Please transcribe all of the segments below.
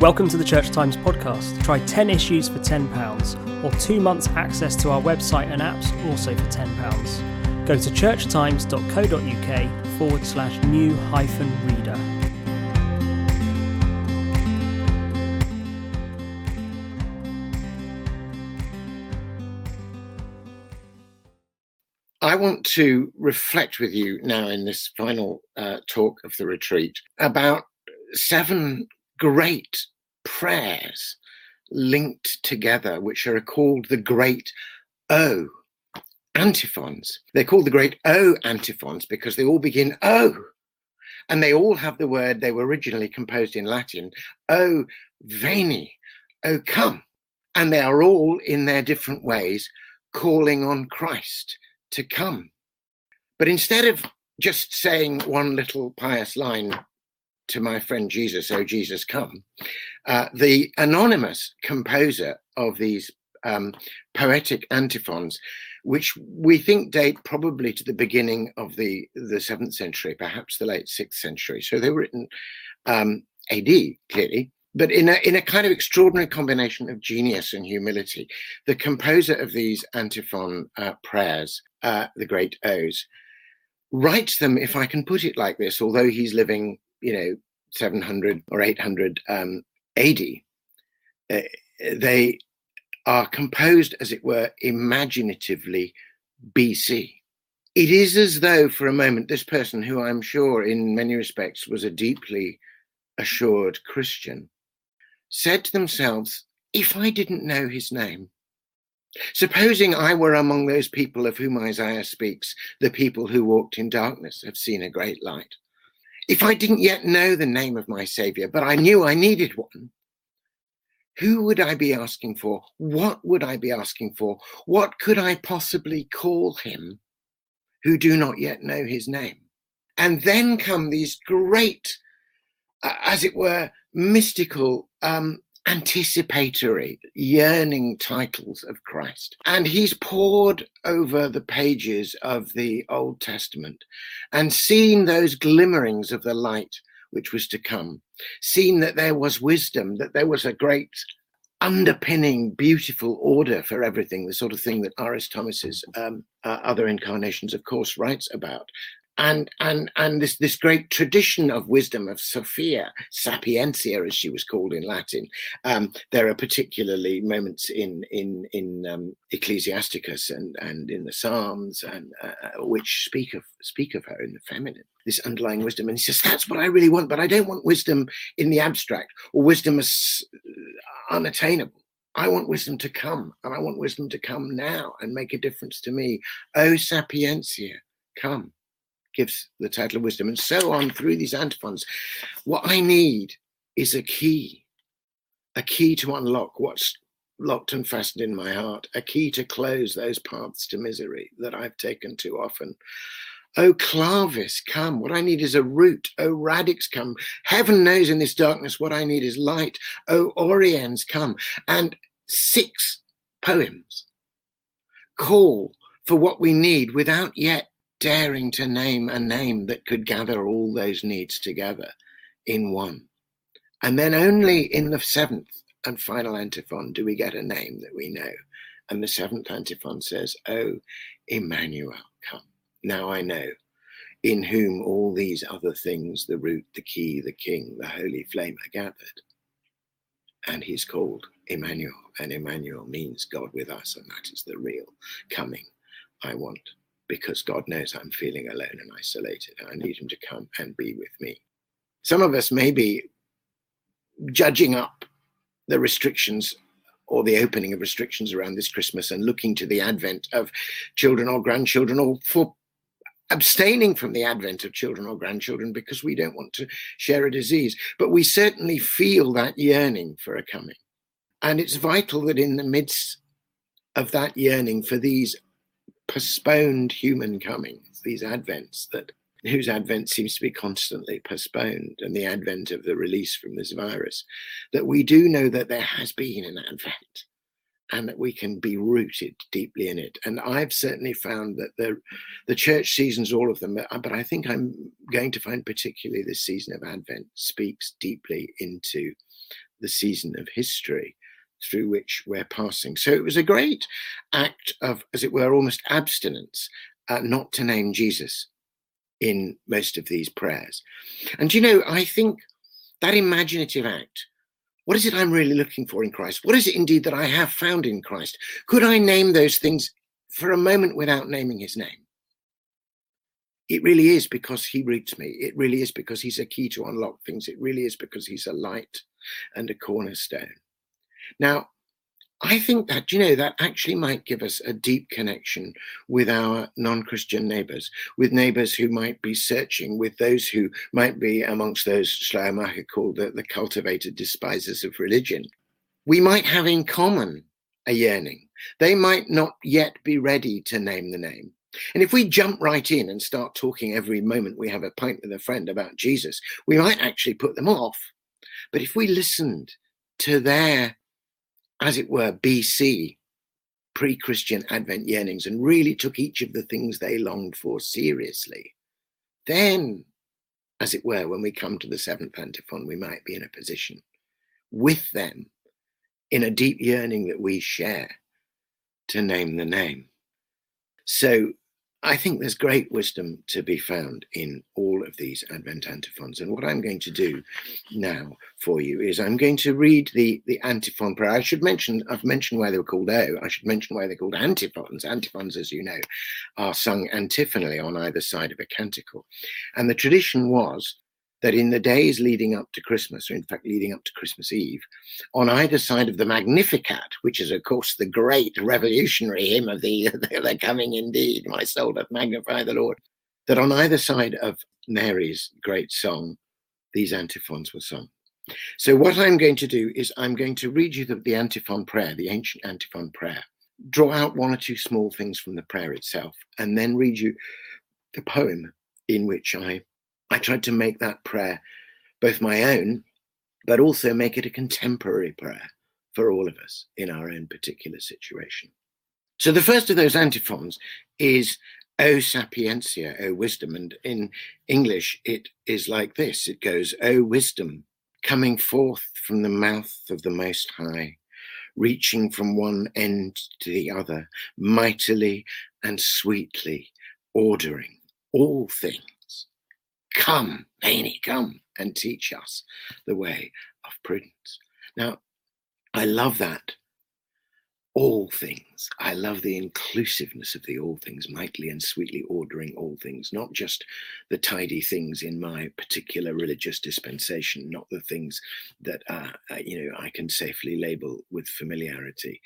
Welcome to the Church Times podcast. Try 10 issues for £10 or two months access to our website and apps also for £10. Go to churchtimes.co.uk forward slash new hyphen reader. I want to reflect with you now in this final uh, talk of the retreat about seven great prayers linked together, which are called the Great O antiphons. They're called the Great O antiphons because they all begin O. And they all have the word they were originally composed in Latin, O veni, O come. And they are all in their different ways calling on Christ to come. But instead of just saying one little pious line to my friend Jesus, oh Jesus, come, uh, the anonymous composer of these um, poetic antiphons, which we think date probably to the beginning of the, the seventh century, perhaps the late sixth century. So they were written um, AD, clearly, but in a, in a kind of extraordinary combination of genius and humility. The composer of these antiphon uh, prayers, uh, the great O's, writes them, if I can put it like this, although he's living, you know, 700 or 800 um, AD, uh, they are composed, as it were, imaginatively BC. It is as though, for a moment, this person, who I'm sure in many respects was a deeply assured Christian, said to themselves, if I didn't know his name, supposing I were among those people of whom Isaiah speaks, the people who walked in darkness have seen a great light. If I didn't yet know the name of my Savior, but I knew I needed one, who would I be asking for? What would I be asking for? What could I possibly call him who do not yet know his name? And then come these great, uh, as it were, mystical, um, anticipatory, yearning titles of Christ. And he's pored over the pages of the Old Testament and seen those glimmerings of the light which was to come, seen that there was wisdom, that there was a great underpinning, beautiful order for everything, the sort of thing that R.S. Thomas's um, uh, Other Incarnations, of course, writes about and and and this this great tradition of wisdom of Sophia sapientia as she was called in Latin. Um, there are particularly moments in in in um, Ecclesiasticus and and in the Psalms and uh, which speak of speak of her in the feminine. This underlying wisdom, and he says that's what I really want, but I don't want wisdom in the abstract or wisdom as uh, unattainable. I want wisdom to come, and I want wisdom to come now and make a difference to me. Oh, sapientia, come gives the title of wisdom, and so on through these antiphons. What I need is a key, a key to unlock what's locked and fastened in my heart, a key to close those paths to misery that I've taken too often. Oh, Clavis, come. What I need is a root. Oh, Radix, come. Heaven knows in this darkness what I need is light. Oh, Oriens, come. And six poems call for what we need without yet daring to name a name that could gather all those needs together in one. And then only in the seventh and final antiphon do we get a name that we know. And the seventh antiphon says, Oh, Emmanuel, come. Now I know in whom all these other things, the root, the key, the king, the holy flame are gathered. And he's called Emmanuel, and Emmanuel means God with us, and that is the real coming I want because God knows I'm feeling alone and isolated. I need Him to come and be with me. Some of us may be judging up the restrictions or the opening of restrictions around this Christmas and looking to the advent of children or grandchildren or for abstaining from the advent of children or grandchildren because we don't want to share a disease. But we certainly feel that yearning for a coming. And it's vital that in the midst of that yearning for these postponed human comings, these advents that whose advent seems to be constantly postponed, and the advent of the release from this virus, that we do know that there has been an advent and that we can be rooted deeply in it. And I've certainly found that the the church seasons, all of them, uh, but I think I'm going to find particularly this season of Advent speaks deeply into the season of history through which we're passing. So it was a great act of, as it were, almost abstinence uh, not to name Jesus in most of these prayers. And you know, I think that imaginative act what is it I'm really looking for in Christ? What is it indeed that I have found in Christ? Could I name those things for a moment without naming his name? It really is because he roots me. It really is because he's a key to unlock things. It really is because he's a light and a cornerstone. Now, I think that, you know, that actually might give us a deep connection with our non Christian neighbors, with neighbors who might be searching, with those who might be amongst those Schleiermacher called the, the cultivated despisers of religion. We might have in common a yearning. They might not yet be ready to name the name. And if we jump right in and start talking every moment we have a pint with a friend about Jesus, we might actually put them off. But if we listened to their as it were, BC, pre Christian Advent yearnings, and really took each of the things they longed for seriously, then, as it were, when we come to the seventh antiphon, we might be in a position with them in a deep yearning that we share to name the name. So I think there's great wisdom to be found in all of these Advent antiphons. And what I'm going to do now for you is I'm going to read the, the antiphon prayer. I should mention, I've mentioned why they were called O. I should mention why they're called antiphons. Antiphons, as you know, are sung antiphonally on either side of a canticle. And the tradition was that in the days leading up to Christmas, or in fact leading up to Christmas Eve, on either side of the Magnificat, which is of course the great revolutionary hymn of the "They're coming indeed, my soul doth magnify the Lord," that on either side of Mary's great song, these antiphons were sung. So what I'm going to do is I'm going to read you the, the antiphon prayer, the ancient antiphon prayer, draw out one or two small things from the prayer itself, and then read you the poem in which I I tried to make that prayer both my own, but also make it a contemporary prayer for all of us in our own particular situation. So the first of those antiphons is O sapientia, O wisdom. And in English, it is like this it goes, O wisdom, coming forth from the mouth of the Most High, reaching from one end to the other, mightily and sweetly ordering all things Come, Lainey, come and teach us the way of prudence. Now, I love that. All things. I love the inclusiveness of the all things, mightily and sweetly ordering all things, not just the tidy things in my particular religious dispensation, not the things that uh, uh you know I can safely label with familiarity,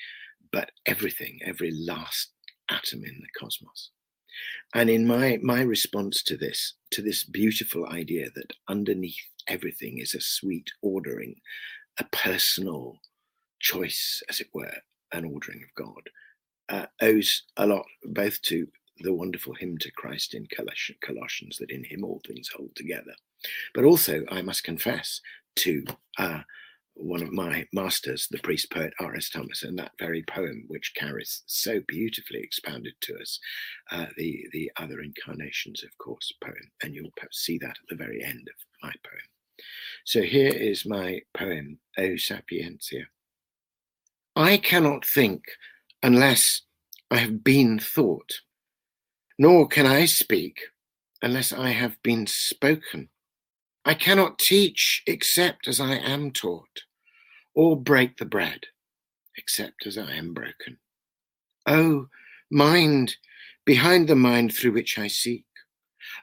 but everything, every last atom in the cosmos. And in my my response to this, to this beautiful idea that underneath everything is a sweet ordering, a personal choice, as it were, an ordering of God, uh, owes a lot both to the wonderful hymn to Christ in Colossians, that in him all things hold together, but also, I must confess, to uh, one of my masters, the priest poet R.S. Thomas, and that very poem, which carries so beautifully expounded to us uh, the, the other incarnations, of course, poem. And you'll see that at the very end of my poem. So here is my poem, O Sapientia. I cannot think unless I have been thought, nor can I speak unless I have been spoken. I cannot teach except as I am taught, or break the bread except as I am broken. O mind behind the mind through which I seek,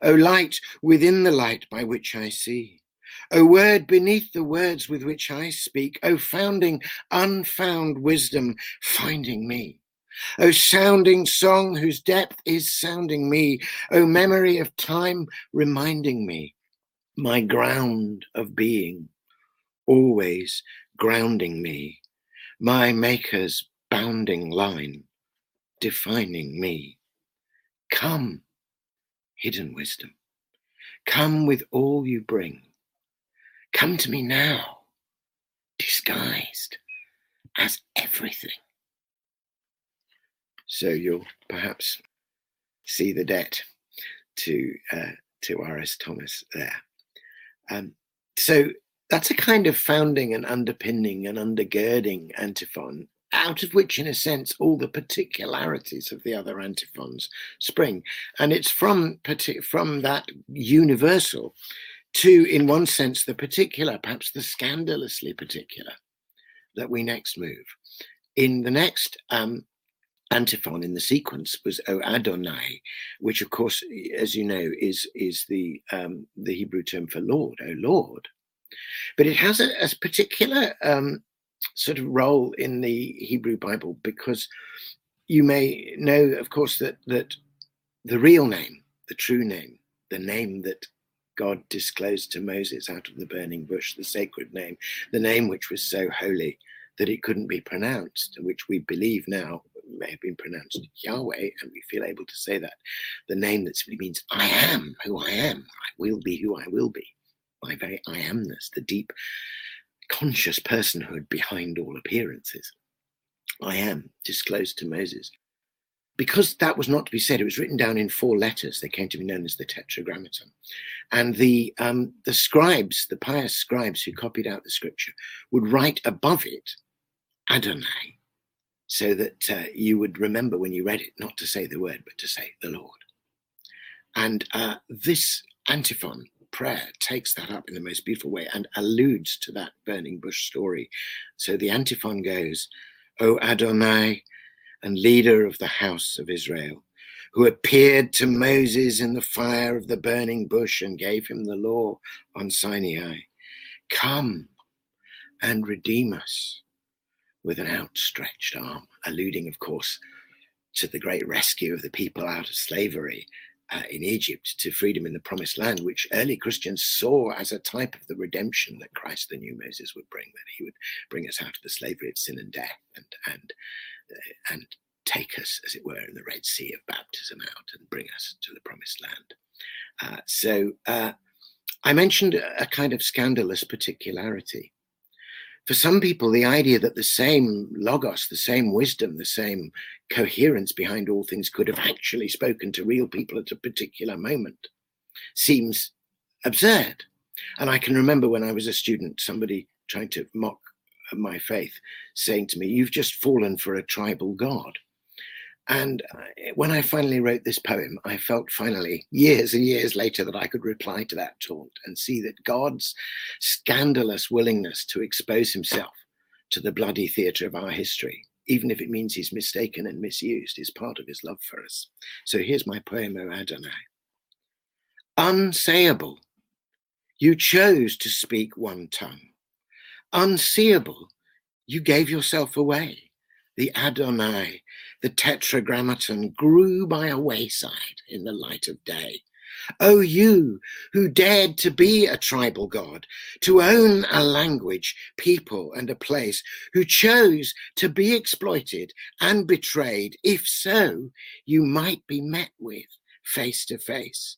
O light within the light by which I see, O word beneath the words with which I speak, O founding unfound wisdom finding me. O sounding song whose depth is sounding me, O memory of time reminding me. My ground of being, always grounding me, my Maker's bounding line, defining me. Come, hidden wisdom, come with all you bring. Come to me now, disguised as everything. So you'll perhaps see the debt to uh, to R.S. Thomas there. Um, so that's a kind of founding and underpinning and undergirding antiphon out of which, in a sense, all the particularities of the other antiphons spring. And it's from, from that universal to, in one sense, the particular, perhaps the scandalously particular, that we next move. In the next um, antiphon in the sequence was O Adonai, which, of course, as you know, is is the um, the Hebrew term for Lord, O Lord. But it has a, a particular um, sort of role in the Hebrew Bible because you may know, of course, that that the real name, the true name, the name that God disclosed to Moses out of the burning bush, the sacred name, the name which was so holy that it couldn't be pronounced, which we believe now may have been pronounced Yahweh, and we feel able to say that. The name that simply means I am who I am, I will be who I will be. My very I amness, the deep conscious personhood behind all appearances. I am disclosed to Moses. Because that was not to be said, it was written down in four letters. They came to be known as the Tetragrammaton. And the, um, the scribes, the pious scribes who copied out the scripture, would write above it Adonai, so that uh, you would remember when you read it not to say the word, but to say the Lord. And uh, this antiphon prayer takes that up in the most beautiful way and alludes to that burning bush story. So the antiphon goes, O Adonai and leader of the house of Israel, who appeared to Moses in the fire of the burning bush and gave him the law on Sinai, come and redeem us with an outstretched arm, alluding, of course, to the great rescue of the people out of slavery uh, in Egypt to freedom in the promised land, which early Christians saw as a type of the redemption that Christ, the new Moses, would bring, that he would bring us out of the slavery of sin and death and, and, uh, and take us, as it were, in the Red Sea of baptism out and bring us to the promised land. Uh, so uh, I mentioned a kind of scandalous particularity for some people, the idea that the same logos, the same wisdom, the same coherence behind all things could have actually spoken to real people at a particular moment seems absurd. And I can remember when I was a student, somebody trying to mock my faith saying to me, You've just fallen for a tribal god. And when I finally wrote this poem, I felt finally, years and years later, that I could reply to that taunt and see that God's scandalous willingness to expose himself to the bloody theatre of our history, even if it means he's mistaken and misused, is part of his love for us. So here's my poem, O Adonai. Unsayable, you chose to speak one tongue. Unseeable, you gave yourself away. The Adonai the tetragrammaton grew by a wayside in the light of day. O oh, you who dared to be a tribal god, to own a language, people, and a place, who chose to be exploited and betrayed, if so, you might be met with face to face.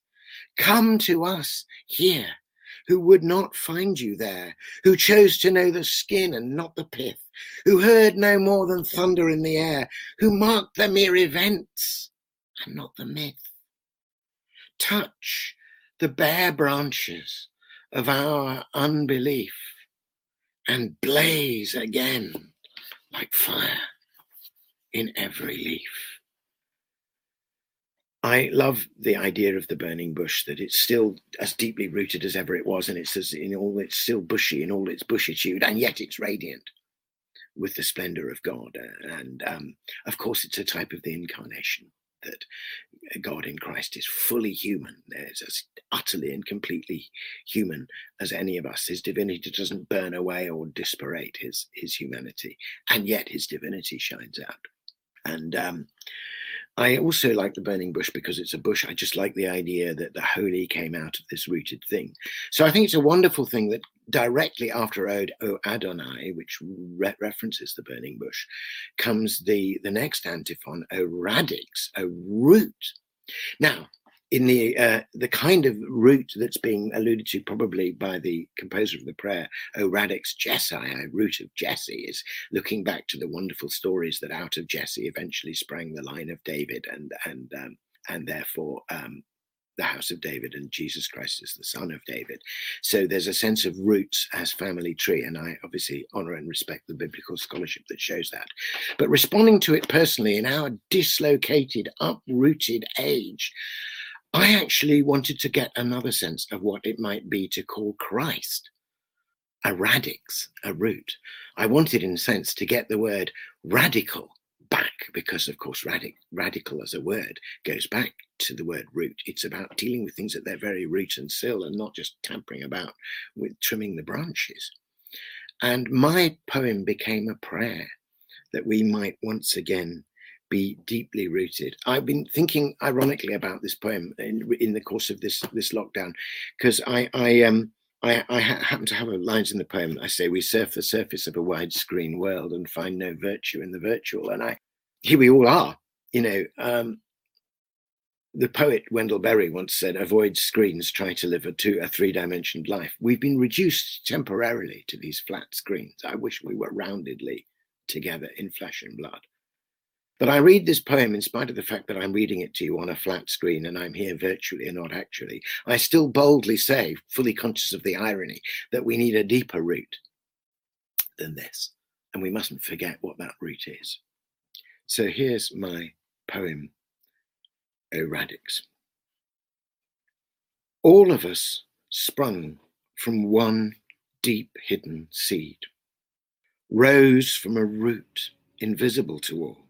Come to us here who would not find you there, who chose to know the skin and not the pith, who heard no more than thunder in the air, who marked the mere events and not the myth. Touch the bare branches of our unbelief and blaze again like fire in every leaf. I love the idea of the burning bush that it's still as deeply rooted as ever it was, and it's as in all it's still bushy in all its bushitude, and yet it's radiant with the splendor of God. And um, of course, it's a type of the incarnation that God in Christ is fully human. There's as utterly and completely human as any of us. His divinity doesn't burn away or disparate his his humanity, and yet his divinity shines out. And um, I also like the burning bush because it's a bush. I just like the idea that the holy came out of this rooted thing. So I think it's a wonderful thing that directly after Ode O Adonai, which re- references the burning bush, comes the, the next antiphon, O Radix, O root. Now, in the uh, the kind of root that's being alluded to probably by the composer of the prayer, O Radix Jesse, a root of Jesse, is looking back to the wonderful stories that out of Jesse eventually sprang the line of David, and and um, and therefore um, the house of David, and Jesus Christ is the son of David. So there's a sense of roots as family tree, and I obviously honor and respect the biblical scholarship that shows that. But responding to it personally in our dislocated, uprooted age, I actually wanted to get another sense of what it might be to call Christ a radix, a root. I wanted, in a sense, to get the word radical back because, of course, radic- radical as a word goes back to the word root. It's about dealing with things at their very root and sill and not just tampering about with trimming the branches. And my poem became a prayer that we might once again be deeply rooted. I've been thinking ironically about this poem in, in the course of this this lockdown because I I um I, I ha- happen to have a lines in the poem. I say, "We surf the surface of a widescreen world and find no virtue in the virtual." And I, here we all are. You know, um, the poet Wendell Berry once said, "Avoid screens, try to live a two, a three-dimensioned life." We've been reduced temporarily to these flat screens. I wish we were roundedly together in flesh and blood. But I read this poem in spite of the fact that I'm reading it to you on a flat screen and I'm here virtually and not actually. I still boldly say, fully conscious of the irony, that we need a deeper root than this. And we mustn't forget what that root is. So here's my poem, O Radix. All of us sprung from one deep hidden seed, rose from a root invisible to all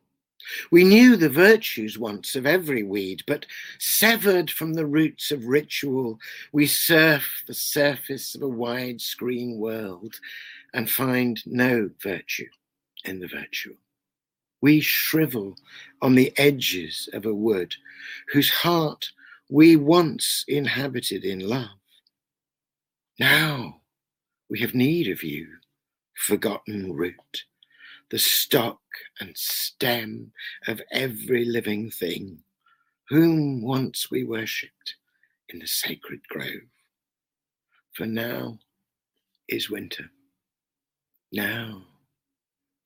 we knew the virtues once of every weed, but severed from the roots of ritual, we surf the surface of a wide screen world and find no virtue in the virtual. We shrivel on the edges of a wood whose heart we once inhabited in love. Now we have need of you, forgotten root the stock and stem of every living thing, whom once we worshipped in the sacred grove. For now is winter, now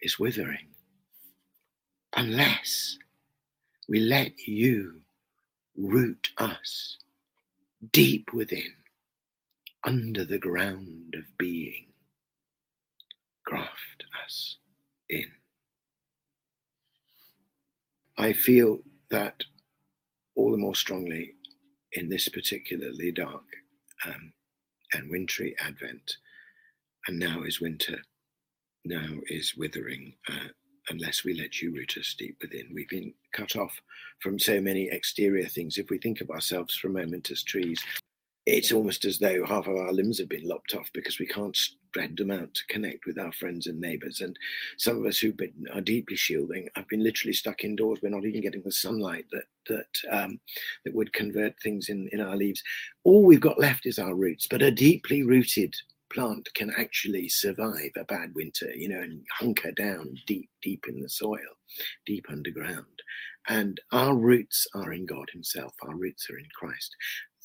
is withering, unless we let you root us deep within, under the ground of being. Graft us in. I feel that all the more strongly in this particularly dark um, and wintry Advent. And now is winter, now is withering, uh, unless we let you root us deep within. We've been cut off from so many exterior things. If we think of ourselves for a moment as trees, it's almost as though half of our limbs have been lopped off because we can't spread them out to connect with our friends and neighbors. And some of us who are deeply shielding have been literally stuck indoors. We're not even getting the sunlight that that um, that would convert things in in our leaves. All we've got left is our roots, but a deeply rooted plant can actually survive a bad winter, you know, and hunker down deep, deep in the soil, deep underground. And our roots are in God Himself. Our roots are in Christ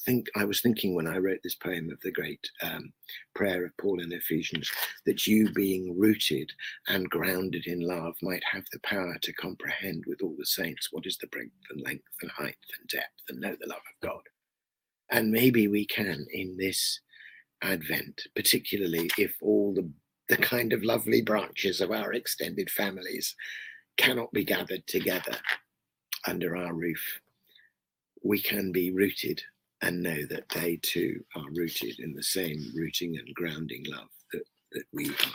think I was thinking when I wrote this poem of the great um, prayer of Paul in Ephesians that you, being rooted and grounded in love, might have the power to comprehend with all the saints what is the breadth and length and height and depth and know the love of God. And maybe we can in this Advent, particularly if all the the kind of lovely branches of our extended families cannot be gathered together under our roof. We can be rooted and know that they too are rooted in the same rooting and grounding love that, that we are.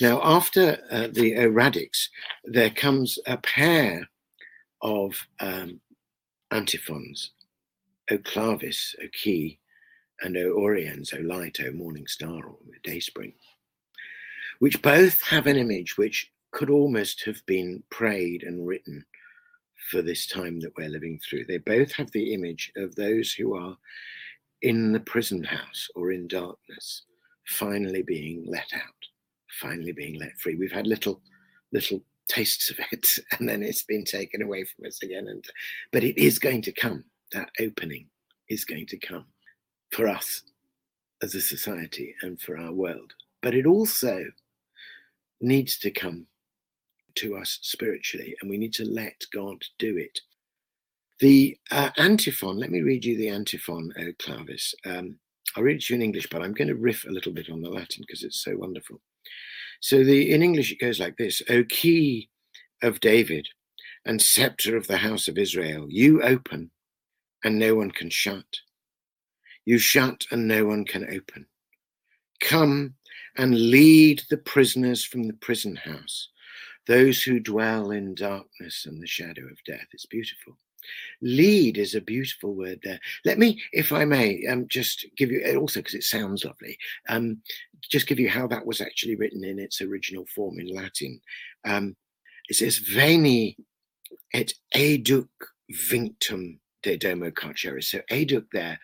Now, after uh, the Radix, there comes a pair of um, antiphons, O Clavis, O Key, and O Oriens, O Light, O Morning Star, or Day Spring, which both have an image which could almost have been prayed and written for this time that we're living through. They both have the image of those who are in the prison house or in darkness, finally being let out, finally being let free. We've had little, little tastes of it, and then it's been taken away from us again. And but it is going to come. That opening is going to come for us as a society and for our world. But it also needs to come to us spiritually, and we need to let God do it. The uh, antiphon, let me read you the antiphon, O Clavis. Um, I'll read it to you in English, but I'm going to riff a little bit on the Latin because it's so wonderful. So the in English it goes like this: O key of David and scepter of the house of Israel, you open and no one can shut. You shut and no one can open. Come and lead the prisoners from the prison house, those who dwell in darkness and the shadow of death. It's beautiful. Lead is a beautiful word there. Let me, if I may, um, just give you, also because it sounds lovely, um, just give you how that was actually written in its original form in Latin. Um, it says, Veni et educ vinctum de domo carceris. So educ there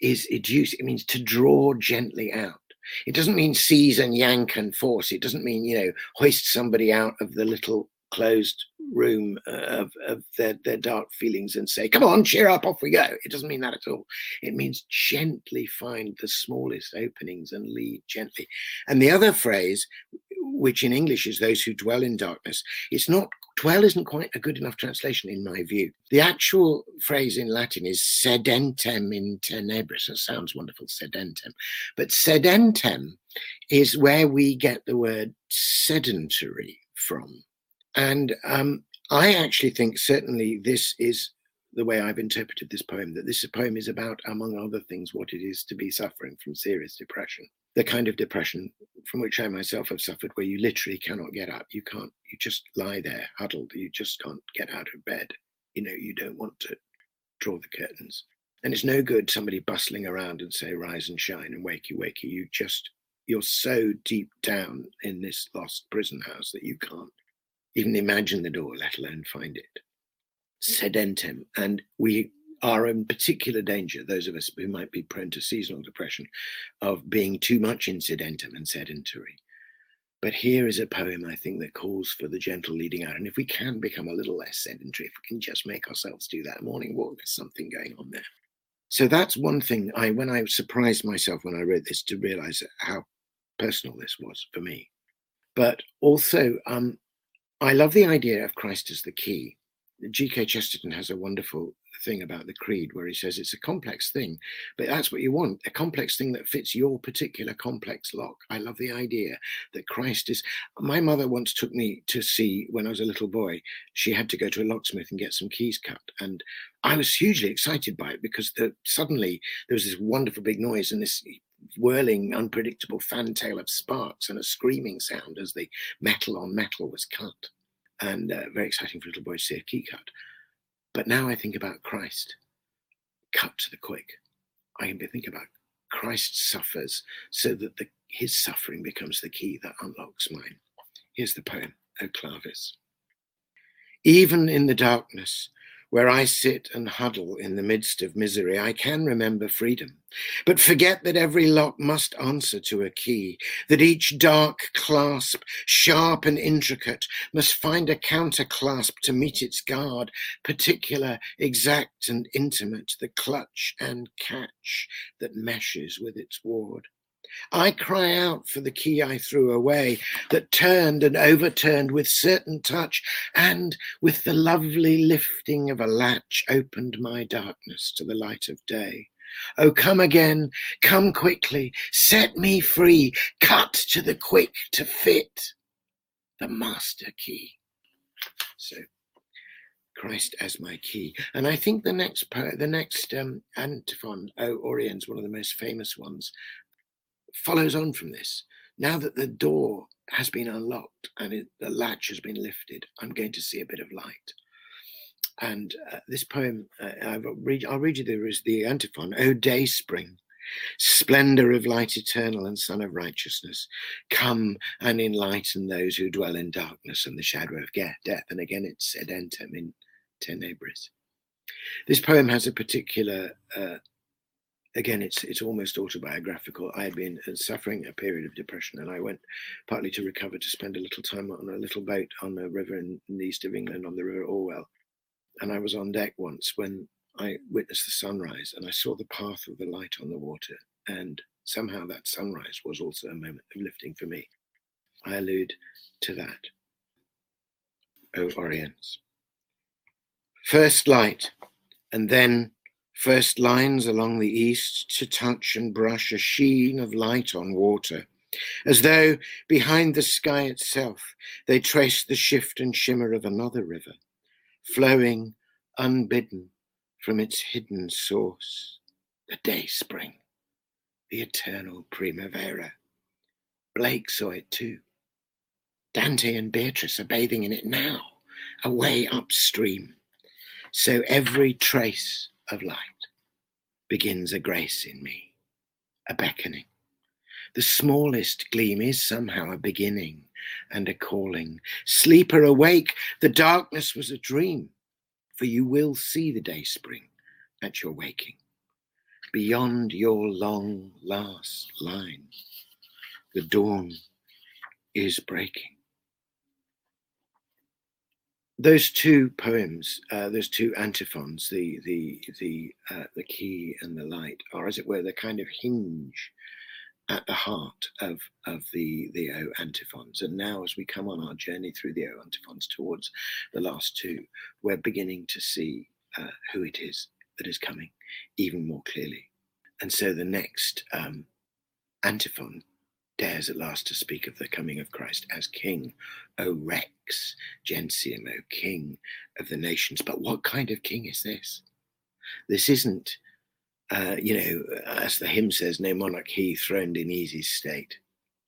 is educe, it means to draw gently out. It doesn't mean seize and yank and force. It doesn't mean, you know, hoist somebody out of the little closed room uh, of, of their, their dark feelings and say, come on, cheer up, off we go. It doesn't mean that at all. It means gently find the smallest openings and lead gently. And the other phrase, which in English is those who dwell in darkness, it's not dwell isn't quite a good enough translation in my view. The actual phrase in Latin is sedentem in tenebris. It sounds wonderful, sedentem. But sedentem is where we get the word sedentary from. And um, I actually think certainly this is the way I've interpreted this poem that this poem is about, among other things, what it is to be suffering from serious depression. The kind of depression from which I myself have suffered, where you literally cannot get up. You can't, you just lie there huddled. You just can't get out of bed. You know, you don't want to draw the curtains. And it's no good somebody bustling around and say, rise and shine and wakey, wakey. You just, you're so deep down in this lost prison house that you can't even imagine the door, let alone find it. Sedentem. And we are in particular danger, those of us who might be prone to seasonal depression, of being too much in sedentem and sedentary. But here is a poem, I think, that calls for the gentle leading out. And if we can become a little less sedentary, if we can just make ourselves do that morning walk, there's something going on there. So that's one thing I, when I surprised myself when I wrote this to realize how personal this was for me. But also, um, I love the idea of Christ as the key. G.K. Chesterton has a wonderful thing about the creed where he says it's a complex thing, but that's what you want a complex thing that fits your particular complex lock. I love the idea that Christ is. My mother once took me to see when I was a little boy, she had to go to a locksmith and get some keys cut. And I was hugely excited by it because the, suddenly there was this wonderful big noise and this whirling, unpredictable fantail of sparks and a screaming sound as the metal on metal was cut. And uh, very exciting for little boys to see a key cut. But now I think about Christ, cut to the quick. I can think about Christ suffers so that the, his suffering becomes the key that unlocks mine. Here's the poem, O Clavis. Even in the darkness, where I sit and huddle in the midst of misery, I can remember freedom, but forget that every lock must answer to a key, that each dark clasp, sharp and intricate, must find a counterclasp to meet its guard, particular, exact, and intimate, the clutch and catch that meshes with its ward. I cry out for the key I threw away that turned and overturned with certain touch, and with the lovely lifting of a latch opened my darkness to the light of day. Oh, come again, come quickly, set me free, cut to the quick to fit the master key. So, Christ as my key, and I think the next part, the next um, antiphon, O Oriens, one of the most famous ones, follows on from this. Now that the door has been unlocked and it, the latch has been lifted, I'm going to see a bit of light. And uh, this poem, uh, I'll, read, I'll read you there is the antiphon, O day spring, splendor of light eternal and sun of righteousness, come and enlighten those who dwell in darkness and the shadow of death. And again, it's sedentem in tenebris. This poem has a particular uh, again, it's it's almost autobiographical. I had been uh, suffering a period of depression, and I went partly to recover to spend a little time on a little boat on a river in, the east of England, on the River Orwell. And I was on deck once when I witnessed the sunrise, and I saw the path of the light on the water, and somehow that sunrise was also a moment of lifting for me. I allude to that. O Oriens. First light And then first lines along the east to touch and brush a sheen of light on water, as though behind the sky itself they traced the shift and shimmer of another river, flowing unbidden from its hidden source, the day spring, the eternal primavera. Blake saw it too. Dante and Beatrice are bathing in it now, away upstream. So every trace of light begins a grace in me, a beckoning. The smallest gleam is somehow a beginning and a calling. Sleeper, awake, the darkness was a dream, for you will see the day spring at your waking. Beyond your long last line, the dawn is breaking those two poems, uh, those two antiphons, the the the uh, the key and the light, are as it were the kind of hinge at the heart of of the the O antiphons. And now, as we come on our journey through the O antiphons towards the last two, we're beginning to see uh, who it is that is coming even more clearly. And so the next um, antiphon dares at last to speak of the coming of Christ as King, O Rex Gentium, O King of the nations. But what kind of king is this? This isn't, uh, you know, as the hymn says, no monarch he throned in easy state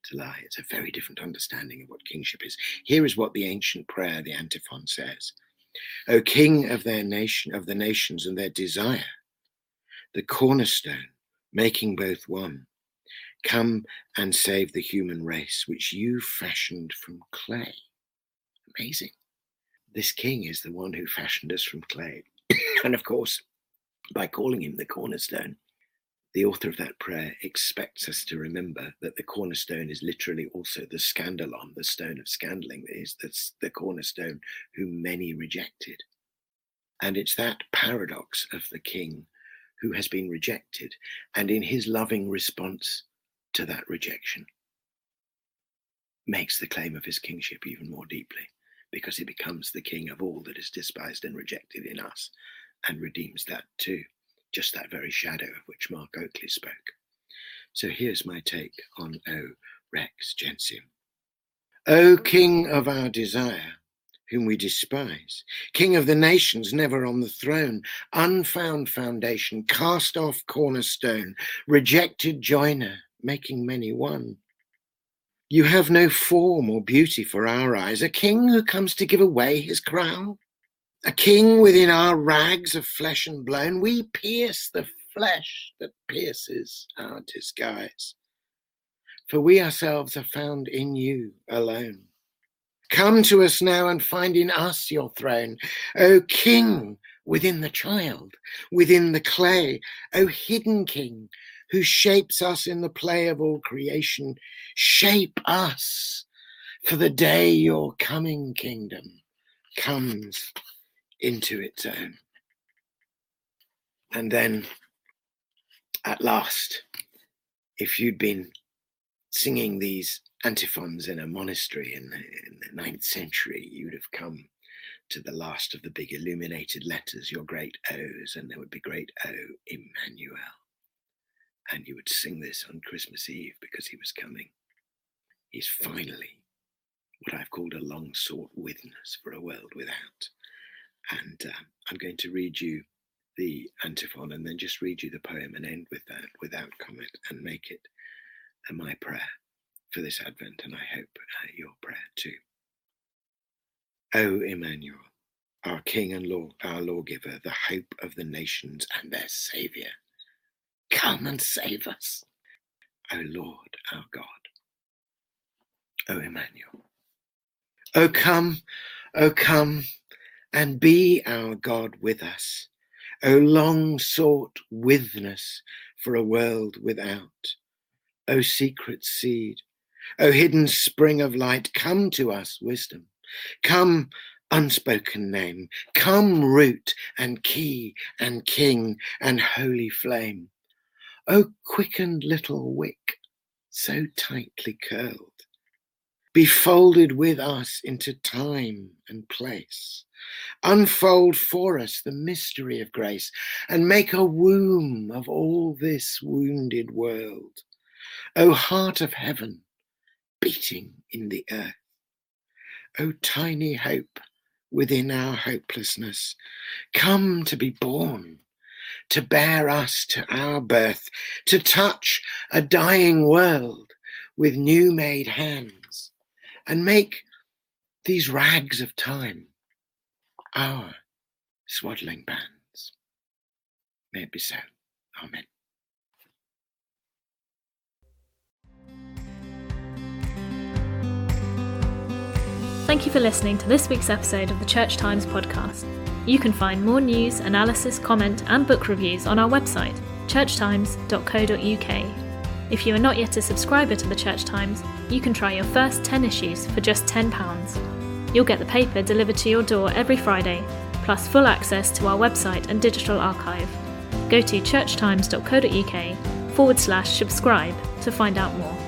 to lie. It's a very different understanding of what kingship is. Here is what the ancient prayer, the antiphon says. O King of their nation, of the nations and their desire, the cornerstone, making both one Come and save the human race, which you fashioned from clay. Amazing. This king is the one who fashioned us from clay. and of course, by calling him the cornerstone, the author of that prayer expects us to remember that the cornerstone is literally also the scandalon, the stone of scandaling, that is the, the cornerstone whom many rejected. And it's that paradox of the king who has been rejected, and in his loving response to that rejection makes the claim of his kingship even more deeply because he becomes the king of all that is despised and rejected in us and redeems that too, just that very shadow of which Mark Oakley spoke. So here's my take on O Rex Gentium. O King of our desire, whom we despise, King of the nations, never on the throne, unfound foundation, cast off cornerstone, rejected joiner, making many one. You have no form or beauty for our eyes, a king who comes to give away his crown, a king within our rags of flesh and bone. We pierce the flesh that pierces our disguise, for we ourselves are found in you alone. Come to us now and find in us your throne, O King within the child, within the clay, O hidden King who shapes us in the play of all creation. Shape us for the day your coming kingdom comes into its own. And then at last, if you'd been singing these antiphons in a monastery in the, in the ninth century, you'd have come to the last of the big illuminated letters, your great O's, and there would be great O Emmanuel and you would sing this on Christmas Eve because he was coming. He's finally what I've called a long sought withness for a world without. And uh, I'm going to read you the antiphon and then just read you the poem and end with that without comment and make it uh, my prayer for this Advent, and I hope uh, your prayer too. O Emmanuel, our King and Law, our lawgiver, the hope of the nations and their Saviour Come and save us, O Lord our God, O Emmanuel. O come, O come, and be our God with us, O long sought withness for a world without, O secret seed, O hidden spring of light, come to us, wisdom. Come, unspoken name. Come, root and key and king and holy flame. O quickened little wick, so tightly curled. be folded with us into time and place. Unfold for us the mystery of grace and make a womb of all this wounded world. O heart of heaven, beating in the earth. O tiny hope within our hopelessness, come to be born, to bear us to our birth, to touch a dying world with new made hands, and make these rags of time our swaddling bands. May it be so. Amen. Thank you for listening to this week's episode of the Church Times podcast. You can find more news, analysis, comment, and book reviews on our website, churchtimes.co.uk. If you are not yet a subscriber to the Church Times, you can try your first 10 issues for just £10. You'll get the paper delivered to your door every Friday, plus full access to our website and digital archive. Go to churchtimes.co.uk forward slash subscribe to find out more.